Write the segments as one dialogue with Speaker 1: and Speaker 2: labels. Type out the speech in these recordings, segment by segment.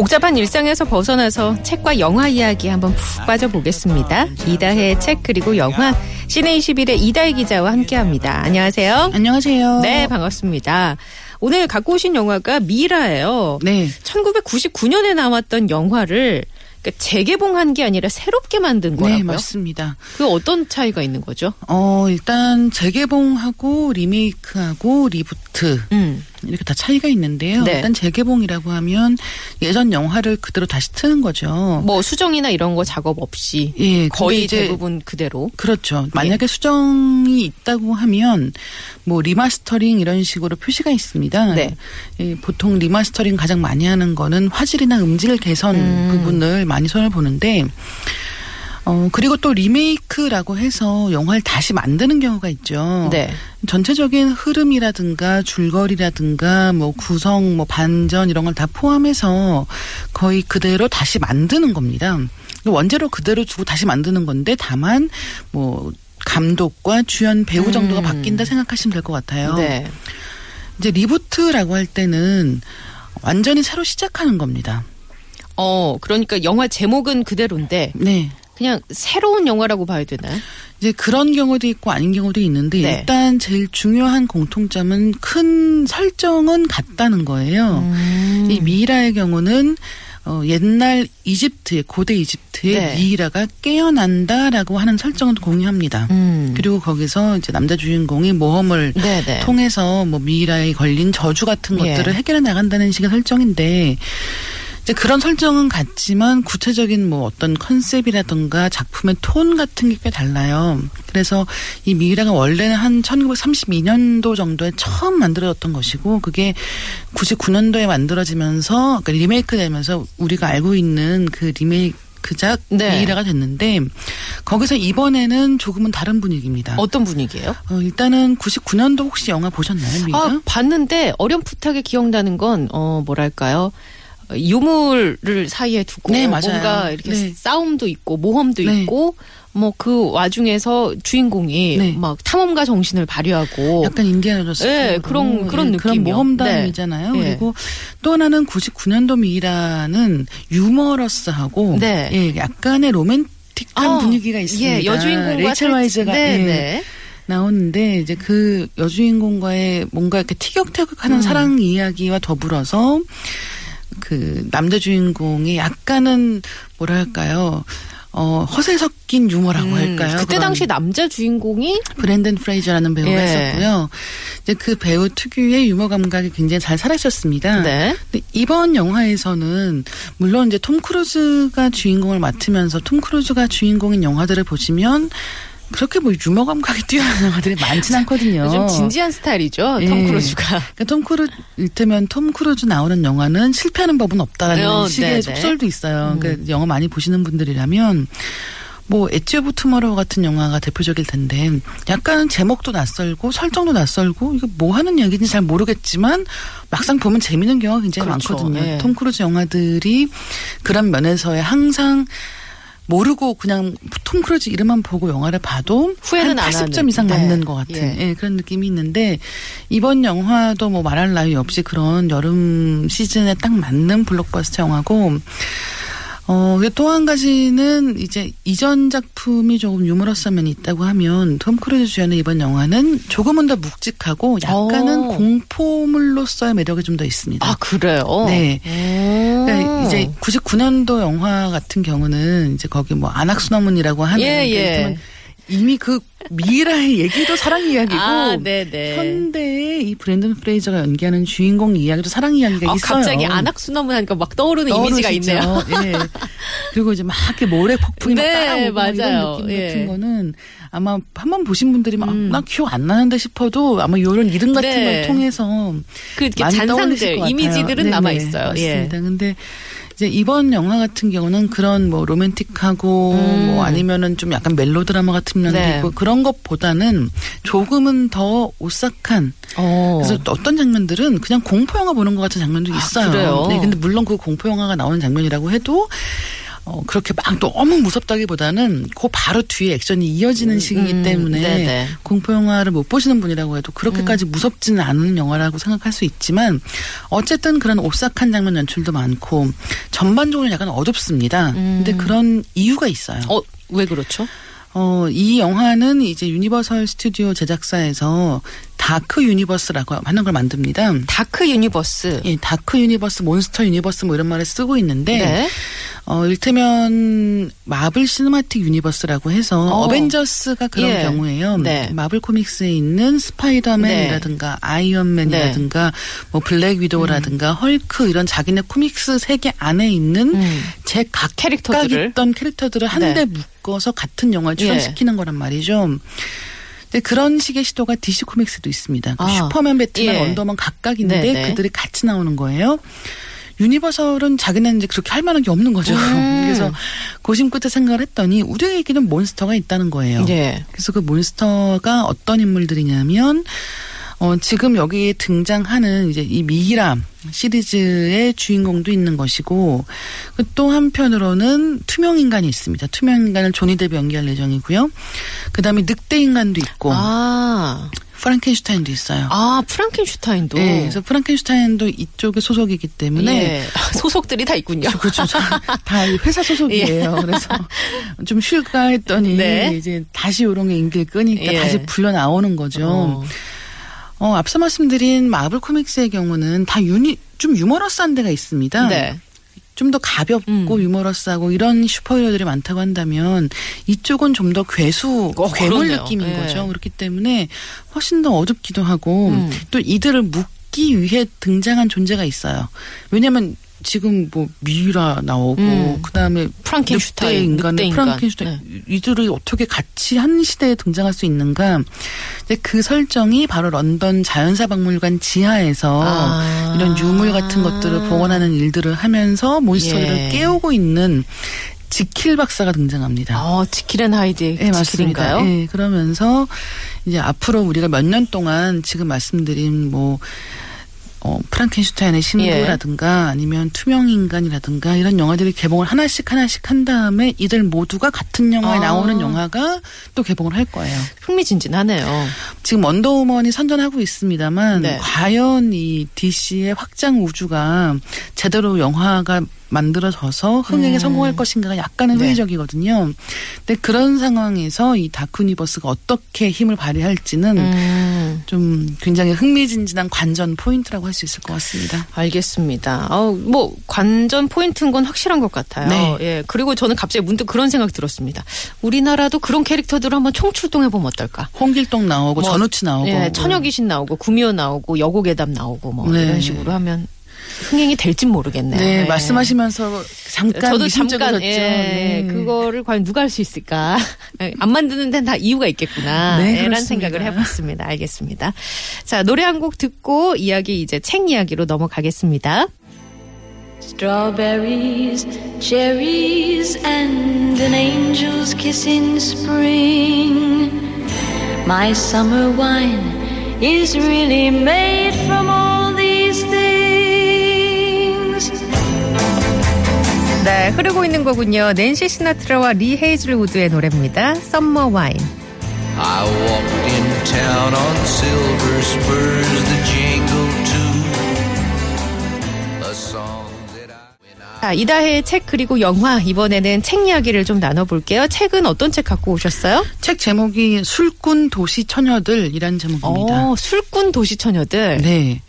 Speaker 1: 복잡한 일상에서 벗어나서 책과 영화 이야기 한번 푹 빠져보겠습니다. 이다혜의 책 그리고 영화 씨네21의 이다혜 기자와 함께합니다. 안녕하세요.
Speaker 2: 안녕하세요.
Speaker 1: 네, 반갑습니다. 오늘 갖고 오신 영화가 미이라예요.
Speaker 2: 네.
Speaker 1: 1999년에 나왔던 영화를 그러니까 재개봉한 게 아니라 새롭게 만든 거라고요.
Speaker 2: 네, 맞습니다.
Speaker 1: 그 어떤 차이가 있는 거죠?
Speaker 2: 어, 일단 재개봉하고 리메이크하고 reboot
Speaker 1: 음.
Speaker 2: 이렇게 다 차이가 있는데요.
Speaker 1: 네.
Speaker 2: 일단 재개봉이라고 하면 예전 영화를 그대로 다시 트는 거죠.
Speaker 1: 뭐 수정이나 이런 거 작업 없이
Speaker 2: 예,
Speaker 1: 거의
Speaker 2: 이제
Speaker 1: 대부분 그대로.
Speaker 2: 그렇죠.
Speaker 1: 예.
Speaker 2: 만약에 수정이 있다고 하면 뭐 리마스터링 이런 식으로 표시가 있습니다.
Speaker 1: 네.
Speaker 2: 예, 보통 리마스터링 가장 많이 하는 거는 화질이나 음질 개선
Speaker 1: 음.
Speaker 2: 부분을 많이 손을 보는데 어 그리고 또 리메이크라고 해서 영화를 다시 만드는 경우가 있죠.
Speaker 1: 네.
Speaker 2: 전체적인 흐름이라든가 줄거리라든가 뭐 구성 뭐 반전 이런 걸 다 포함해서 거의 그대로 다시 만드는 겁니다. 원제로 그대로 주고 다시 만드는 건데 다만 뭐 감독과 주연 배우 정도가
Speaker 1: 음.
Speaker 2: 바뀐다 생각하시면 될 것 같아요.
Speaker 1: 네.
Speaker 2: 이제 리부트라고 할 때는 완전히 새로 시작하는 겁니다.
Speaker 1: 어, 그러니까 영화 제목은 그대로인데
Speaker 2: 네.
Speaker 1: 그냥 새로운 영화라고 봐야 되나요?
Speaker 2: 이제 그런 경우도 있고 아닌 경우도 있는데
Speaker 1: 네.
Speaker 2: 일단 제일 중요한 공통점은 큰 설정은 같다는 거예요.
Speaker 1: 음.
Speaker 2: 이 미이라의 경우는 어, 옛날 이집트의 고대 이집트의
Speaker 1: 네.
Speaker 2: 미이라가 깨어난다라고 하는 설정을 공유합니다.
Speaker 1: 음.
Speaker 2: 그리고 거기서 이제 남자 주인공이 모험을
Speaker 1: 네네.
Speaker 2: 통해서 뭐 미이라에 걸린 저주 같은
Speaker 1: 예.
Speaker 2: 것들을 해결해 나간다는 식의 설정인데 이제 그런 설정은 같지만 구체적인 뭐 어떤 컨셉이라든가 작품의 톤 같은 게 꽤 달라요. 그래서 이 미이라가 원래는 한 1932년도 정도에 처음 만들어졌던 것이고 그게 99년도에 만들어지면서 그러니까 리메이크 되면서 우리가 알고 있는 그 리메이크작
Speaker 1: 네.
Speaker 2: 미이라가 됐는데 거기서 이번에는 조금은 다른 분위기입니다.
Speaker 1: 어떤 분위기예요?
Speaker 2: 어, 일단은 99년도 혹시 영화 보셨나요, 미가?
Speaker 1: 아, 봤는데 어렴풋하게 기억나는 건 어, 뭐랄까요? 어, 유물을 사이에 두고
Speaker 2: 네.
Speaker 1: 뭔가 이렇게
Speaker 2: 네.
Speaker 1: 싸움도 있고 모험도
Speaker 2: 네.
Speaker 1: 있고 뭐 그 와중에서 주인공이
Speaker 2: 네.
Speaker 1: 막 탐험가 정신을 발휘하고
Speaker 2: 약간 인디아나 존스
Speaker 1: 네, 그런- 그런
Speaker 2: 그런
Speaker 1: 느낌이요.
Speaker 2: 모험담이잖아요.
Speaker 1: 네.
Speaker 2: 그리고 또 하나는 99년도 미라는 유머러스하고
Speaker 1: 네.
Speaker 2: 예, 약간의 로맨틱한
Speaker 1: 아,
Speaker 2: 분위기가 있습니다.
Speaker 1: 예, 여주인공과
Speaker 2: 레이첼
Speaker 1: 살-
Speaker 2: 와이즈가
Speaker 1: 네,
Speaker 2: 예,
Speaker 1: 네.
Speaker 2: 나오는데 이제 그 여주인공과의 뭔가 이렇게 티격태격하는
Speaker 1: 음.
Speaker 2: 사랑 이야기와 더불어서 그 남자 주인공이 약간은 뭐랄까요? 어, 허세 섞인 유머라고
Speaker 1: 음,
Speaker 2: 할까요?
Speaker 1: 그때 당시 남자 주인공이
Speaker 2: 브랜든 프레이저라는 배우가
Speaker 1: 예.
Speaker 2: 있었고요. 이제 그 배우 특유의 유머 감각이 굉장히 잘 살아있었습니다.
Speaker 1: 네.
Speaker 2: 근데 이번 영화에서는 물론 이제 톰 크루즈가 주인공을 맡으면서 톰 크루즈가 주인공인 영화들을 보시면 그렇게 뭐 유머 감각이 뛰어난 영화들이 많진 않거든요.
Speaker 1: 좀 진지한 스타일이죠. 톰
Speaker 2: 예.
Speaker 1: 크루즈가.
Speaker 2: 그러니까 톰 크루즈 일테면 톰 크루즈 나오는 영화는 실패하는 법은 없다라는
Speaker 1: 어,
Speaker 2: 식의
Speaker 1: 네네.
Speaker 2: 속설도 있어요.
Speaker 1: 음.
Speaker 2: 그러니까 영화 많이 보시는 분들이라면 뭐 Edge of Tomorrow 같은 영화가 대표적일 텐데 약간 제목도 낯설고 설정도 낯설고 이거 뭐 하는 얘기인지 잘 모르겠지만 막상 보면 재밌는 경우가 굉장히
Speaker 1: 그렇죠.
Speaker 2: 많거든요.
Speaker 1: 예.
Speaker 2: 톰 크루즈 영화들이 그런 면에서의 항상 모르고 그냥 톰 크루즈 이름만 보고 영화를 봐도
Speaker 1: 후회는 한안
Speaker 2: 80점
Speaker 1: 하는.
Speaker 2: 이상
Speaker 1: 네.
Speaker 2: 맞는 것 같은
Speaker 1: 예.
Speaker 2: 예, 그런 느낌이 있는데 이번 영화도 뭐 말할 나위 없이 그런 여름 시즌에 딱 맞는 블록버스터 영화고 어, 또 한 가지는 이제 이전 작품이 조금 유머러스한 면이 있다고 하면 톰 크루즈 주연의 이번 영화는 조금은 더 묵직하고 약간은
Speaker 1: 오.
Speaker 2: 공포물로서의 매력이 좀 더 있습니다.
Speaker 1: 아 그래요.
Speaker 2: 네.
Speaker 1: 오.
Speaker 2: 그러니까 이제 99년도 영화 같은 경우는 이제 거기 뭐 안악수너문이라고 하는
Speaker 1: 예, 예.
Speaker 2: 이미 그 미라의 얘기도 사랑 이야기고
Speaker 1: 아, 네네.
Speaker 2: 현대의 이 브랜든 프레이저가 연기하는 주인공 이야기도 사랑 이야기가
Speaker 1: 아,
Speaker 2: 있어요.
Speaker 1: 갑자기 안악수너문 하니까 막 떠오르는 이미지가? 있네요.
Speaker 2: 예. 그리고 이제 막 이렇게 모래 폭풍이 막
Speaker 1: 네,
Speaker 2: 따라오고. 이런 느낌
Speaker 1: 예.
Speaker 2: 같은 거는 아마 한 번 보신 분들이 막
Speaker 1: 음.
Speaker 2: 나 기억 안 나는데 싶어도 아마 이런 이름 같은
Speaker 1: 네.
Speaker 2: 걸 통해서
Speaker 1: 그 이렇게 잔상들. 이미지들은 남아 있어요. 예.
Speaker 2: 맞습니다. 근데 이제 이번 영화 같은 경우는 그런 뭐 로맨틱하고
Speaker 1: 음.
Speaker 2: 뭐 아니면은 좀 약간 멜로드라마 같은 면도
Speaker 1: 네.
Speaker 2: 있고 그런 것보다는 조금은 더 오싹한
Speaker 1: 어.
Speaker 2: 그래서 어떤 장면들은 그냥 공포 영화 보는 것 같은 장면도
Speaker 1: 아,
Speaker 2: 있어요.
Speaker 1: 그래요?
Speaker 2: 네, 근데 물론 그 공포 영화가 나오는 장면이라고 해도 어, 그렇게 막 너무 무섭다기보다는 그 바로 뒤에 액션이 이어지는 시기이기
Speaker 1: 음,
Speaker 2: 때문에
Speaker 1: 네네.
Speaker 2: 공포 영화를 못 보시는 분이라고 해도 그렇게까지 무섭지는 않은 영화라고 생각할 수 있지만 어쨌든 그런 오싹한 장면 연출도 많고 전반적으로 약간 어둡습니다. 근데 그런 이유가 있어요.
Speaker 1: 어, 왜 그렇죠?
Speaker 2: 어, 이 영화는 이제 유니버설 스튜디오 제작사에서 Dark Universe라고 하는 걸 만듭니다.
Speaker 1: Dark Universe.
Speaker 2: 예, Dark Universe, Monster Universe 뭐 이런 말을 쓰고 있는데
Speaker 1: 네.
Speaker 2: 어, 일테면 Marvel Cinematic Universe라고 해서
Speaker 1: 어.
Speaker 2: 어벤져스가 그런
Speaker 1: 예.
Speaker 2: 경우에요.
Speaker 1: 네.
Speaker 2: 마블 코믹스에 있는 스파이더맨이라든가 아이언맨이라든가 뭐 블랙 위도우라든가 헐크 이런 자기네 코믹스 세계 안에 있는
Speaker 1: 음.
Speaker 2: 제각
Speaker 1: 캐릭터들을.
Speaker 2: 있던 캐릭터들을
Speaker 1: 네.
Speaker 2: 한데 묶어서 같은 영화에 출연시키는 거란 말이죠. 근데 그런 식의 시도가 DC 코믹스도 있습니다. 그
Speaker 1: 아.
Speaker 2: 슈퍼맨, 배트맨,
Speaker 1: 예.
Speaker 2: 원더우먼 각각 인데
Speaker 1: 네네.
Speaker 2: 그들이 같이 나오는 거예요. 유니버설은 자기네는 이제 그렇게 할 만한 게 없는 거죠.
Speaker 1: 음.
Speaker 2: 그래서 고심 끝에 생각을 했더니 우리에게는 몬스터가 있다는 거예요.
Speaker 1: 예.
Speaker 2: 그래서 그 몬스터가 어떤 인물들이냐면 어, 지금 여기 등장하는 이제 이 미히라 시리즈의 주인공도 있는 것이고 그또 한편으로는 투명 인간이 있습니다. 투명 인간을 조니 데비 연기할 예정이고요. 그다음에 늑대 인간도 있고
Speaker 1: 아,
Speaker 2: 프랑켄슈타인도 있어요.
Speaker 1: 아, 프랑켄슈타인도.
Speaker 2: 네, 그래서 프랑켄슈타인도 이쪽에 소속이기 때문에
Speaker 1: 예. 소속들이 다 있군요.
Speaker 2: 그렇죠. 다 회사 소속이에요. 그래서 좀 쉴까 했더니
Speaker 1: 네.
Speaker 2: 이제 다시 이런 게 인기를 끄니까
Speaker 1: 예.
Speaker 2: 다시 불러 나오는 거죠.
Speaker 1: 어.
Speaker 2: 어, 앞서 말씀드린 마블 코믹스의 경우는 다 유니 좀 유머러스한 데가 있습니다.
Speaker 1: 네.
Speaker 2: 좀 더 가볍고
Speaker 1: 음.
Speaker 2: 유머러스하고 이런 슈퍼히어로들이 많다고 한다면 이쪽은 좀 더 괴수,
Speaker 1: 어,
Speaker 2: 괴물
Speaker 1: 그러네요.
Speaker 2: 느낌인
Speaker 1: 예.
Speaker 2: 거죠. 그렇기 때문에 훨씬 더 어둡기도 하고
Speaker 1: 음.
Speaker 2: 또 이들을 묶 기 위해 등장한 존재가 있어요. 왜냐하면 지금 뭐 미라 나오고
Speaker 1: 음.
Speaker 2: 그다음에
Speaker 1: 프랑켄슈타인,
Speaker 2: 늑대 인간,
Speaker 1: 늑대 인간.
Speaker 2: 프랑켄슈타인 이들이 어떻게 같이 한 시대에 등장할 수 있는가? 이제 그 설정이 바로 런던 자연사 박물관 지하에서
Speaker 1: 아.
Speaker 2: 이런 유물 같은 것들을 복원하는 일들을 하면서 몬스터들을
Speaker 1: 예.
Speaker 2: 깨우고 있는 지킬 박사가 등장합니다.
Speaker 1: 어, 지킬앤 하이드의
Speaker 2: 네,
Speaker 1: 지킬인가요?
Speaker 2: 맞습니다. 예, 그러면서 이제 앞으로 우리가 몇 년 동안 지금 말씀드린 뭐 어, 프랑켄슈타인의 신부라든가 아니면 투명인간이라든가 이런 영화들이 개봉을 하나씩 하나씩 한 다음에 이들 모두가 같은 영화에
Speaker 1: 아.
Speaker 2: 나오는 영화가 또 개봉을 할 거예요.
Speaker 1: 흥미진진하네요.
Speaker 2: 지금 원더우먼이 선전하고 있습니다만
Speaker 1: 네.
Speaker 2: 과연 이 DC의 확장 우주가 제대로 영화가 만들어져서 흥행에
Speaker 1: 음.
Speaker 2: 성공할 것인가가 약간은
Speaker 1: 네.
Speaker 2: 회의적이거든요. 근데 그런 상황에서 이 Dark Universe가 어떻게 힘을 발휘할지는
Speaker 1: 음.
Speaker 2: 좀 굉장히 흥미진진한 관전 포인트라고 할 수 있을 것 같습니다.
Speaker 1: 알겠습니다. 어, 뭐 관전 포인트인 건 확실한 것 같아요.
Speaker 2: 네.
Speaker 1: 예. 그리고 저는 갑자기 문득 그런 생각 들었습니다. 우리나라도 그런 캐릭터들을 한번 총출동해 보면 어떨까?
Speaker 2: 홍길동 나오고
Speaker 1: 뭐,
Speaker 2: 전우치 나오고
Speaker 1: 예, 처녀귀신 나오고 구미호 나오고 여고괴담 나오고 뭐
Speaker 2: 네.
Speaker 1: 이런 식으로 하면 흥행이 될진 모르겠네요.
Speaker 2: 네,
Speaker 1: 예.
Speaker 2: 말씀하시면서 잠깐
Speaker 1: 저도. 잠깐 예,
Speaker 2: 네.
Speaker 1: 그거를 과연 누가 할 수 있을까? 안 만드는 데는 다 이유가 있겠구나.
Speaker 2: 네,
Speaker 1: 예, 라는. 생각을 해봤습니다. 알겠습니다. 자 노래 한 곡 듣고 이야기 이제 책 이야기로 넘어가겠습니다.
Speaker 3: Strawberries, cherries, and an angel's kiss in spring. My summer wine is really made from all
Speaker 1: 네, 흐르고 있는 거군요. 낸시 시나트라와 리 헤이즐우드의 노래입니다. 썸머 와인.
Speaker 4: I walked in town on silver spurs, the jingle too. A song that I.
Speaker 1: 자, 이다혜의 책 그리고 영화 이번에는 책 이야기를 좀 나눠볼게요. 책은 어떤 책 갖고 오셨어요?
Speaker 2: 책 제목이 술꾼 도시 처녀들이라는 제목입니다.
Speaker 1: 어, 술꾼 도시 처녀들.
Speaker 2: 네.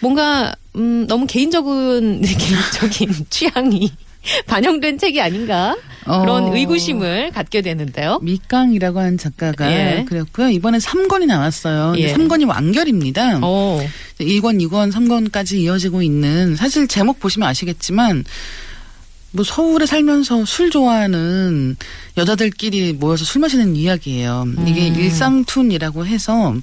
Speaker 1: 뭔가 음, 너무 개인적인 개인적인 취향이 반영된 책이 아닌가 그런
Speaker 2: 어.
Speaker 1: 의구심을 갖게 되는데요.
Speaker 2: 밑강이라고 하는 작가가
Speaker 1: 예.
Speaker 2: 그랬고요. 이번에 3권이 나왔어요.
Speaker 1: 예.
Speaker 2: 3권이 완결입니다.
Speaker 1: 어,
Speaker 2: 1권, 2권, 3권까지 이어지고 있는 사실 제목 보시면 아시겠지만 뭐 서울에 살면서 술 좋아하는 여자들끼리 모여서 술 마시는 이야기예요. 이게
Speaker 1: 음.
Speaker 2: 일상툰이라고 해서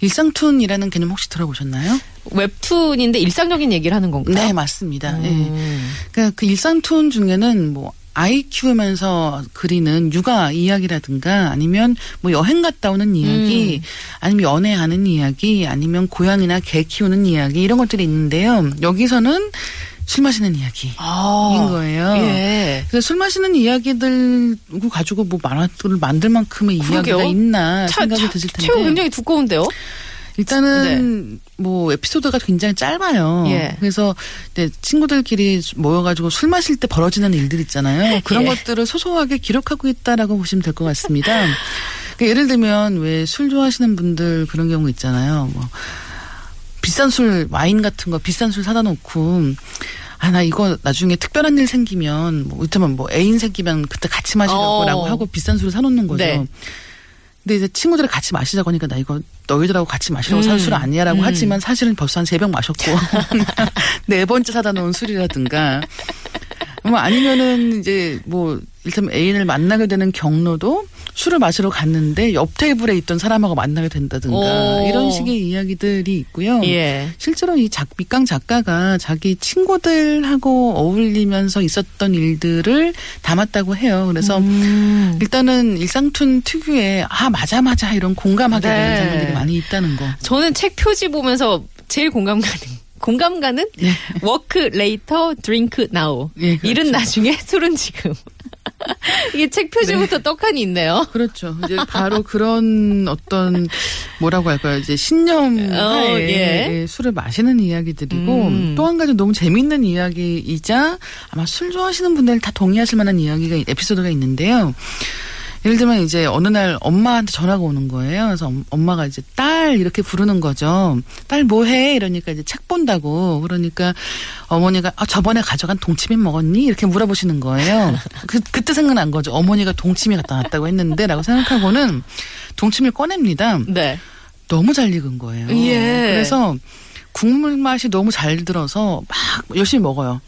Speaker 2: 일상툰이라는 개념 혹시 들어보셨나요?
Speaker 1: 웹툰인데 일상적인 얘기를 하는 건가요?
Speaker 2: 네, 맞습니다. 예.
Speaker 1: 음.
Speaker 2: 그러니까 그 일상툰 중에는 뭐 아이 키우면서 그리는 육아 이야기라든가 아니면 뭐 여행 갔다 오는 이야기 아니면 연애하는 이야기 아니면 고양이나 개 키우는 이야기 이런 것들이 있는데요. 여기서는 술 마시는 이야기인
Speaker 1: 아.
Speaker 2: 거예요.
Speaker 1: 예.
Speaker 2: 그래서 술 마시는 이야기들 가지고 뭐 만화를 만들 만큼의 이야기가
Speaker 1: 그러게요.
Speaker 2: 있나
Speaker 1: 차-
Speaker 2: 생각이
Speaker 1: 차-
Speaker 2: 드실 텐데
Speaker 1: 체가 굉장히 두꺼운데요.
Speaker 2: 일단은 뭐 에피소드가 굉장히 짧아요.
Speaker 1: 예.
Speaker 2: 그래서 이제 친구들끼리 모여가지고 술 마실 때 벌어지는 일들 있잖아요. 그런
Speaker 1: 예.
Speaker 2: 것들을 소소하게 기록하고 있다라고 보시면 될 것 같습니다. 그러니까 예를 들면 왜 술 좋아하시는 분들 그런 경우 있잖아요. 뭐 비싼 술 와인 같은 거 비싼 술 사다 놓고 아 나 이거 나중에 특별한 일 생기면 뭐 이때면 뭐 애인 생기면 그때 같이 마시려고 라고
Speaker 1: 어.
Speaker 2: 하고 비싼 술을 사놓는 거죠.
Speaker 1: 네.
Speaker 2: 근데 이제 친구들이 같이 마시자고 하니까 나 이거 너희들하고 같이 마시라고
Speaker 1: 음.
Speaker 2: 산술 아니야라고
Speaker 1: 음.
Speaker 2: 하지만 사실은 벌써 한 세 병 마셨고 네 번째 사다 놓은 술이라든가 뭐 아니면은 이제 뭐 일단 애인을 만나게 되는 경로도 술을 마시러 갔는데 옆 테이블에 있던 사람하고 만나게 된다든가
Speaker 1: 오.
Speaker 2: 이런 식의 이야기들이 있고요.
Speaker 1: 예.
Speaker 2: 실제로 이 작, 밑강 작가가 자기 친구들하고 어울리면서 있었던 일들을 담았다고 해요. 그래서
Speaker 1: 음.
Speaker 2: 일단은 일상툰 특유의 아 맞아 맞아 이런 공감하게
Speaker 1: 네.
Speaker 2: 되는 장면들이 많이 있다는 거.
Speaker 1: 저는 책 표지 보면서 제일 공감 가는 공감 가는 Work later drink now
Speaker 2: 예, 그렇죠.
Speaker 1: 일은 나중에 술은 지금 이게 책 표지부터 떡하니 있네요.
Speaker 2: 그렇죠. 이제 바로 그런 어떤 뭐라고 할까요? 이제 신념
Speaker 1: 어, 예.
Speaker 2: 예, 술을 마시는 이야기들이고
Speaker 1: 음.
Speaker 2: 또 한 가지 너무 재밌는 이야기이자 아마 술 좋아하시는 분들 다 동의하실 만한 이야기가 에피소드가 있는데요. 예를 들면 이제 어느 날 엄마한테 전화가 오는 거예요. 그래서 엄- 엄마가 이제 딸 이렇게 부르는 거죠. 딸 뭐해? 이러니까 이제 책 본다고. 그러니까 어머니가 아 저번에 가져간 동치미 먹었니? 이렇게 물어보시는 거예요. 그 그때 생각난 거죠. 어머니가 동치미 갖다 놨다고 했는데라고 생각하고는 동치미를 꺼냅니다.
Speaker 1: 네.
Speaker 2: 너무 잘 익은 거예요.
Speaker 1: 예.
Speaker 2: 그래서 국물 맛이 너무 잘 들어서 막 열심히 먹어요.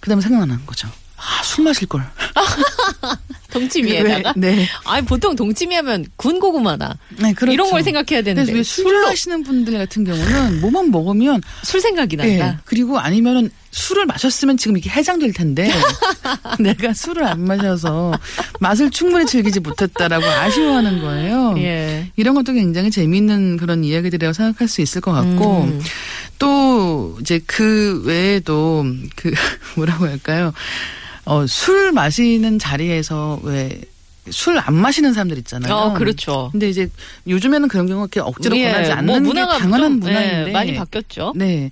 Speaker 2: 그다음에 생각나는 거죠. 아, 술 마실 걸.
Speaker 1: 동치미에다가.
Speaker 2: 네.
Speaker 1: 아니 보통 동치미하면 군고구마나
Speaker 2: 네, 그렇죠.
Speaker 1: 이런 걸 생각해야 되는데
Speaker 2: 왜술
Speaker 1: 술로
Speaker 2: 좋아하시는 분들 같은 경우는 뭐만 먹으면
Speaker 1: 술 생각이
Speaker 2: 예,
Speaker 1: 난다.
Speaker 2: 그리고 아니면은 술을 마셨으면 지금 이게 해장될 텐데 내가 술을 안 마셔서 맛을 충분히 즐기지 못했다라고 아쉬워하는 거예요.
Speaker 1: 예.
Speaker 2: 이런 것도 굉장히 재미있는 그런 이야기들이라고 생각할 수 있을 것 같고
Speaker 1: 음.
Speaker 2: 또 이제 그 외에도 그 뭐라고 할까요? 어, 술 마시는 자리에서 왜 술 안 마시는 사람들 있잖아요.
Speaker 1: 어, 그렇죠.
Speaker 2: 근데 이제 요즘에는 그런 경우가 이렇게 억지로
Speaker 1: 예,
Speaker 2: 권하지 않는 뭐게
Speaker 1: 문화가
Speaker 2: 당연한
Speaker 1: 좀,
Speaker 2: 문화인데
Speaker 1: 예, 많이 바뀌었죠.
Speaker 2: 네.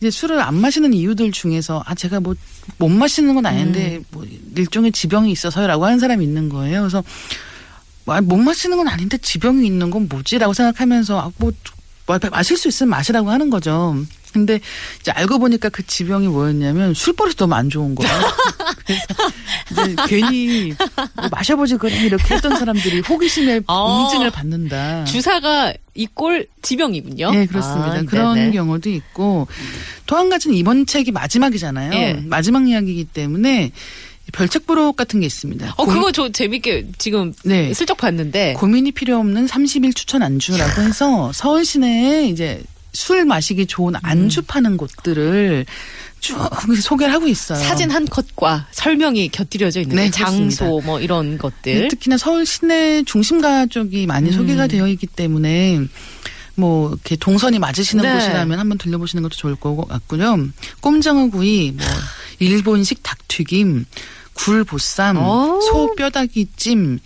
Speaker 2: 이제 술을 안 마시는 이유들 중에서 아 제가 뭐 못 마시는 건 아닌데
Speaker 1: 음.
Speaker 2: 뭐 일종의 지병이 있어서요라고 하는 사람이 있는 거예요. 그래서 아, 못 마시는 건 아닌데 지병이 있는 건 뭐지라고 생각하면서 아, 뭐, 뭐 마실 수 있으면 마시라고 하는 거죠. 근데 이제 알고 보니까 그 지병이 뭐였냐면 술버릇이 너무 안 좋은 거예요. 그래서 이제 괜히 뭐 마셔보지 그래 이렇게 했던 사람들이 호기심에
Speaker 1: 어.
Speaker 2: 인증을 받는다.
Speaker 1: 주사가 이 꼴 지병이군요.
Speaker 2: 네, 그렇습니다.
Speaker 1: 아,
Speaker 2: 그런
Speaker 1: 네네.
Speaker 2: 경우도 있고 또 한 가지는 이번 책이 마지막이잖아요.
Speaker 1: 예.
Speaker 2: 마지막 이야기이기 때문에 별책 부록 같은 게 있습니다.
Speaker 1: 어
Speaker 2: 고-
Speaker 1: 그거 저 재밌게 지금
Speaker 2: 네.
Speaker 1: 슬쩍 봤는데
Speaker 2: 고민이 필요 없는 30일 추천 안주라고 해서 서울 시내에 이제 술 마시기 좋은 안주 파는 곳들을 쭉 소개를 하고 있어요.
Speaker 1: 사진 한 컷과 설명이 곁들여져 있는
Speaker 2: 네,
Speaker 1: 장소 뭐 이런 것들.
Speaker 2: 네, 특히나 서울 시내 중심가 쪽이 많이
Speaker 1: 음.
Speaker 2: 소개가 되어 있기 때문에 뭐 이렇게 동선이 맞으시는
Speaker 1: 네.
Speaker 2: 곳이라면 한번 들려보시는 것도 좋을 것 같고요. 꼼장어 구이, 뭐 일본식 닭튀김, 굴보쌈,
Speaker 1: 오.
Speaker 2: 소 뼈다귀찜,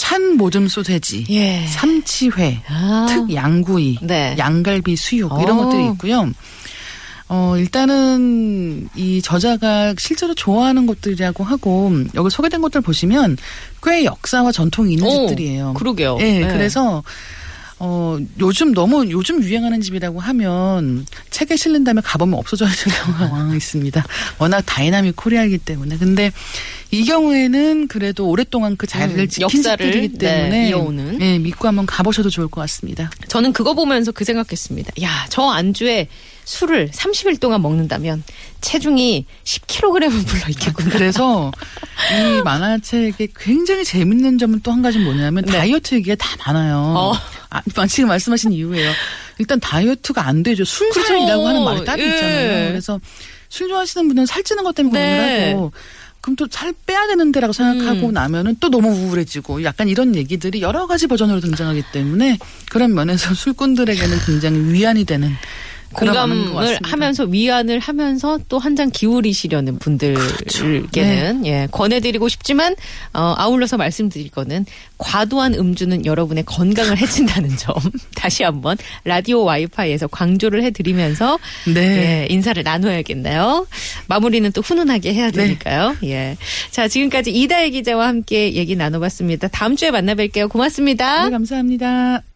Speaker 2: 찬 모듬 소세지,
Speaker 1: 예.
Speaker 2: 삼치회,
Speaker 1: 아.
Speaker 2: 특 양구이,
Speaker 1: 네.
Speaker 2: 양갈비 수육 이런
Speaker 1: 오.
Speaker 2: 것들이 있고요. 어, 일단은 이 저자가 실제로 좋아하는 것들이라고 하고 여기 소개된 것들 보시면 꽤 역사와 전통이 있는
Speaker 1: 오,
Speaker 2: 집들이에요.
Speaker 1: 그러게요.
Speaker 2: 예,
Speaker 1: 네.
Speaker 2: 그래서 어, 요즘 너무 요즘 유행하는 집이라고 하면 책에 실린 다음에 가보면 없어져야 되는 경우가 있습니다. 워낙 dynamic Korea이기 때문에. 근데 이 경우에는 그래도 오랫동안 그 자리를
Speaker 1: 음,
Speaker 2: 지킨
Speaker 1: 역사를,
Speaker 2: 집들이기
Speaker 1: 네,
Speaker 2: 때문에
Speaker 1: 이어오는.
Speaker 2: 예, 믿고 한번 가보셔도 좋을 것 같습니다.
Speaker 1: 저는 그거 보면서 그 생각했습니다. 야, 저 안주에 술을 30일 동안 먹는다면 체중이 10kg은 불러 있겠구나.
Speaker 2: 그래서 이 만화책의 굉장히 재밌는 점은 또 한 가지 뭐냐면
Speaker 1: 네.
Speaker 2: 다이어트 얘기가 다 많아요.
Speaker 1: 어.
Speaker 2: 아, 지금 말씀하신 이유예요. 일단 다이어트가 안 되죠.
Speaker 1: 그렇죠.
Speaker 2: 술살이라고 하는 말이 따로
Speaker 1: 예.
Speaker 2: 있잖아요. 그래서 술 좋아하시는 분은 살찌는 것 때문에
Speaker 1: 네.
Speaker 2: 고민하고 그럼 또 살 빼야 되는데라고 생각하고
Speaker 1: 음.
Speaker 2: 나면은 또 너무 우울해지고 약간 이런 얘기들이 여러 가지 버전으로 등장하기 때문에 그런 면에서 술꾼들에게는 굉장히 위안이 되는
Speaker 1: 공감을. 하면서 위안을 하면서 또 한 잔 기울이시려는 분들께는
Speaker 2: 네.
Speaker 1: 예 권해드리고 싶지만 어, 아울러서 말씀드릴 거는 과도한 음주는 여러분의 건강을 해친다는 점 다시 한번 라디오 와이파이에서 강조를 해드리면서
Speaker 2: 네.
Speaker 1: 예, 인사를 나눠야겠나요? 마무리는 또 훈훈하게 해야
Speaker 2: 네.
Speaker 1: 되니까요. 예. 자 지금까지 이다혜 기자와 함께 얘기 나눠봤습니다. 다음 주에 만나뵐게요. 고맙습니다.
Speaker 2: 네, 감사합니다.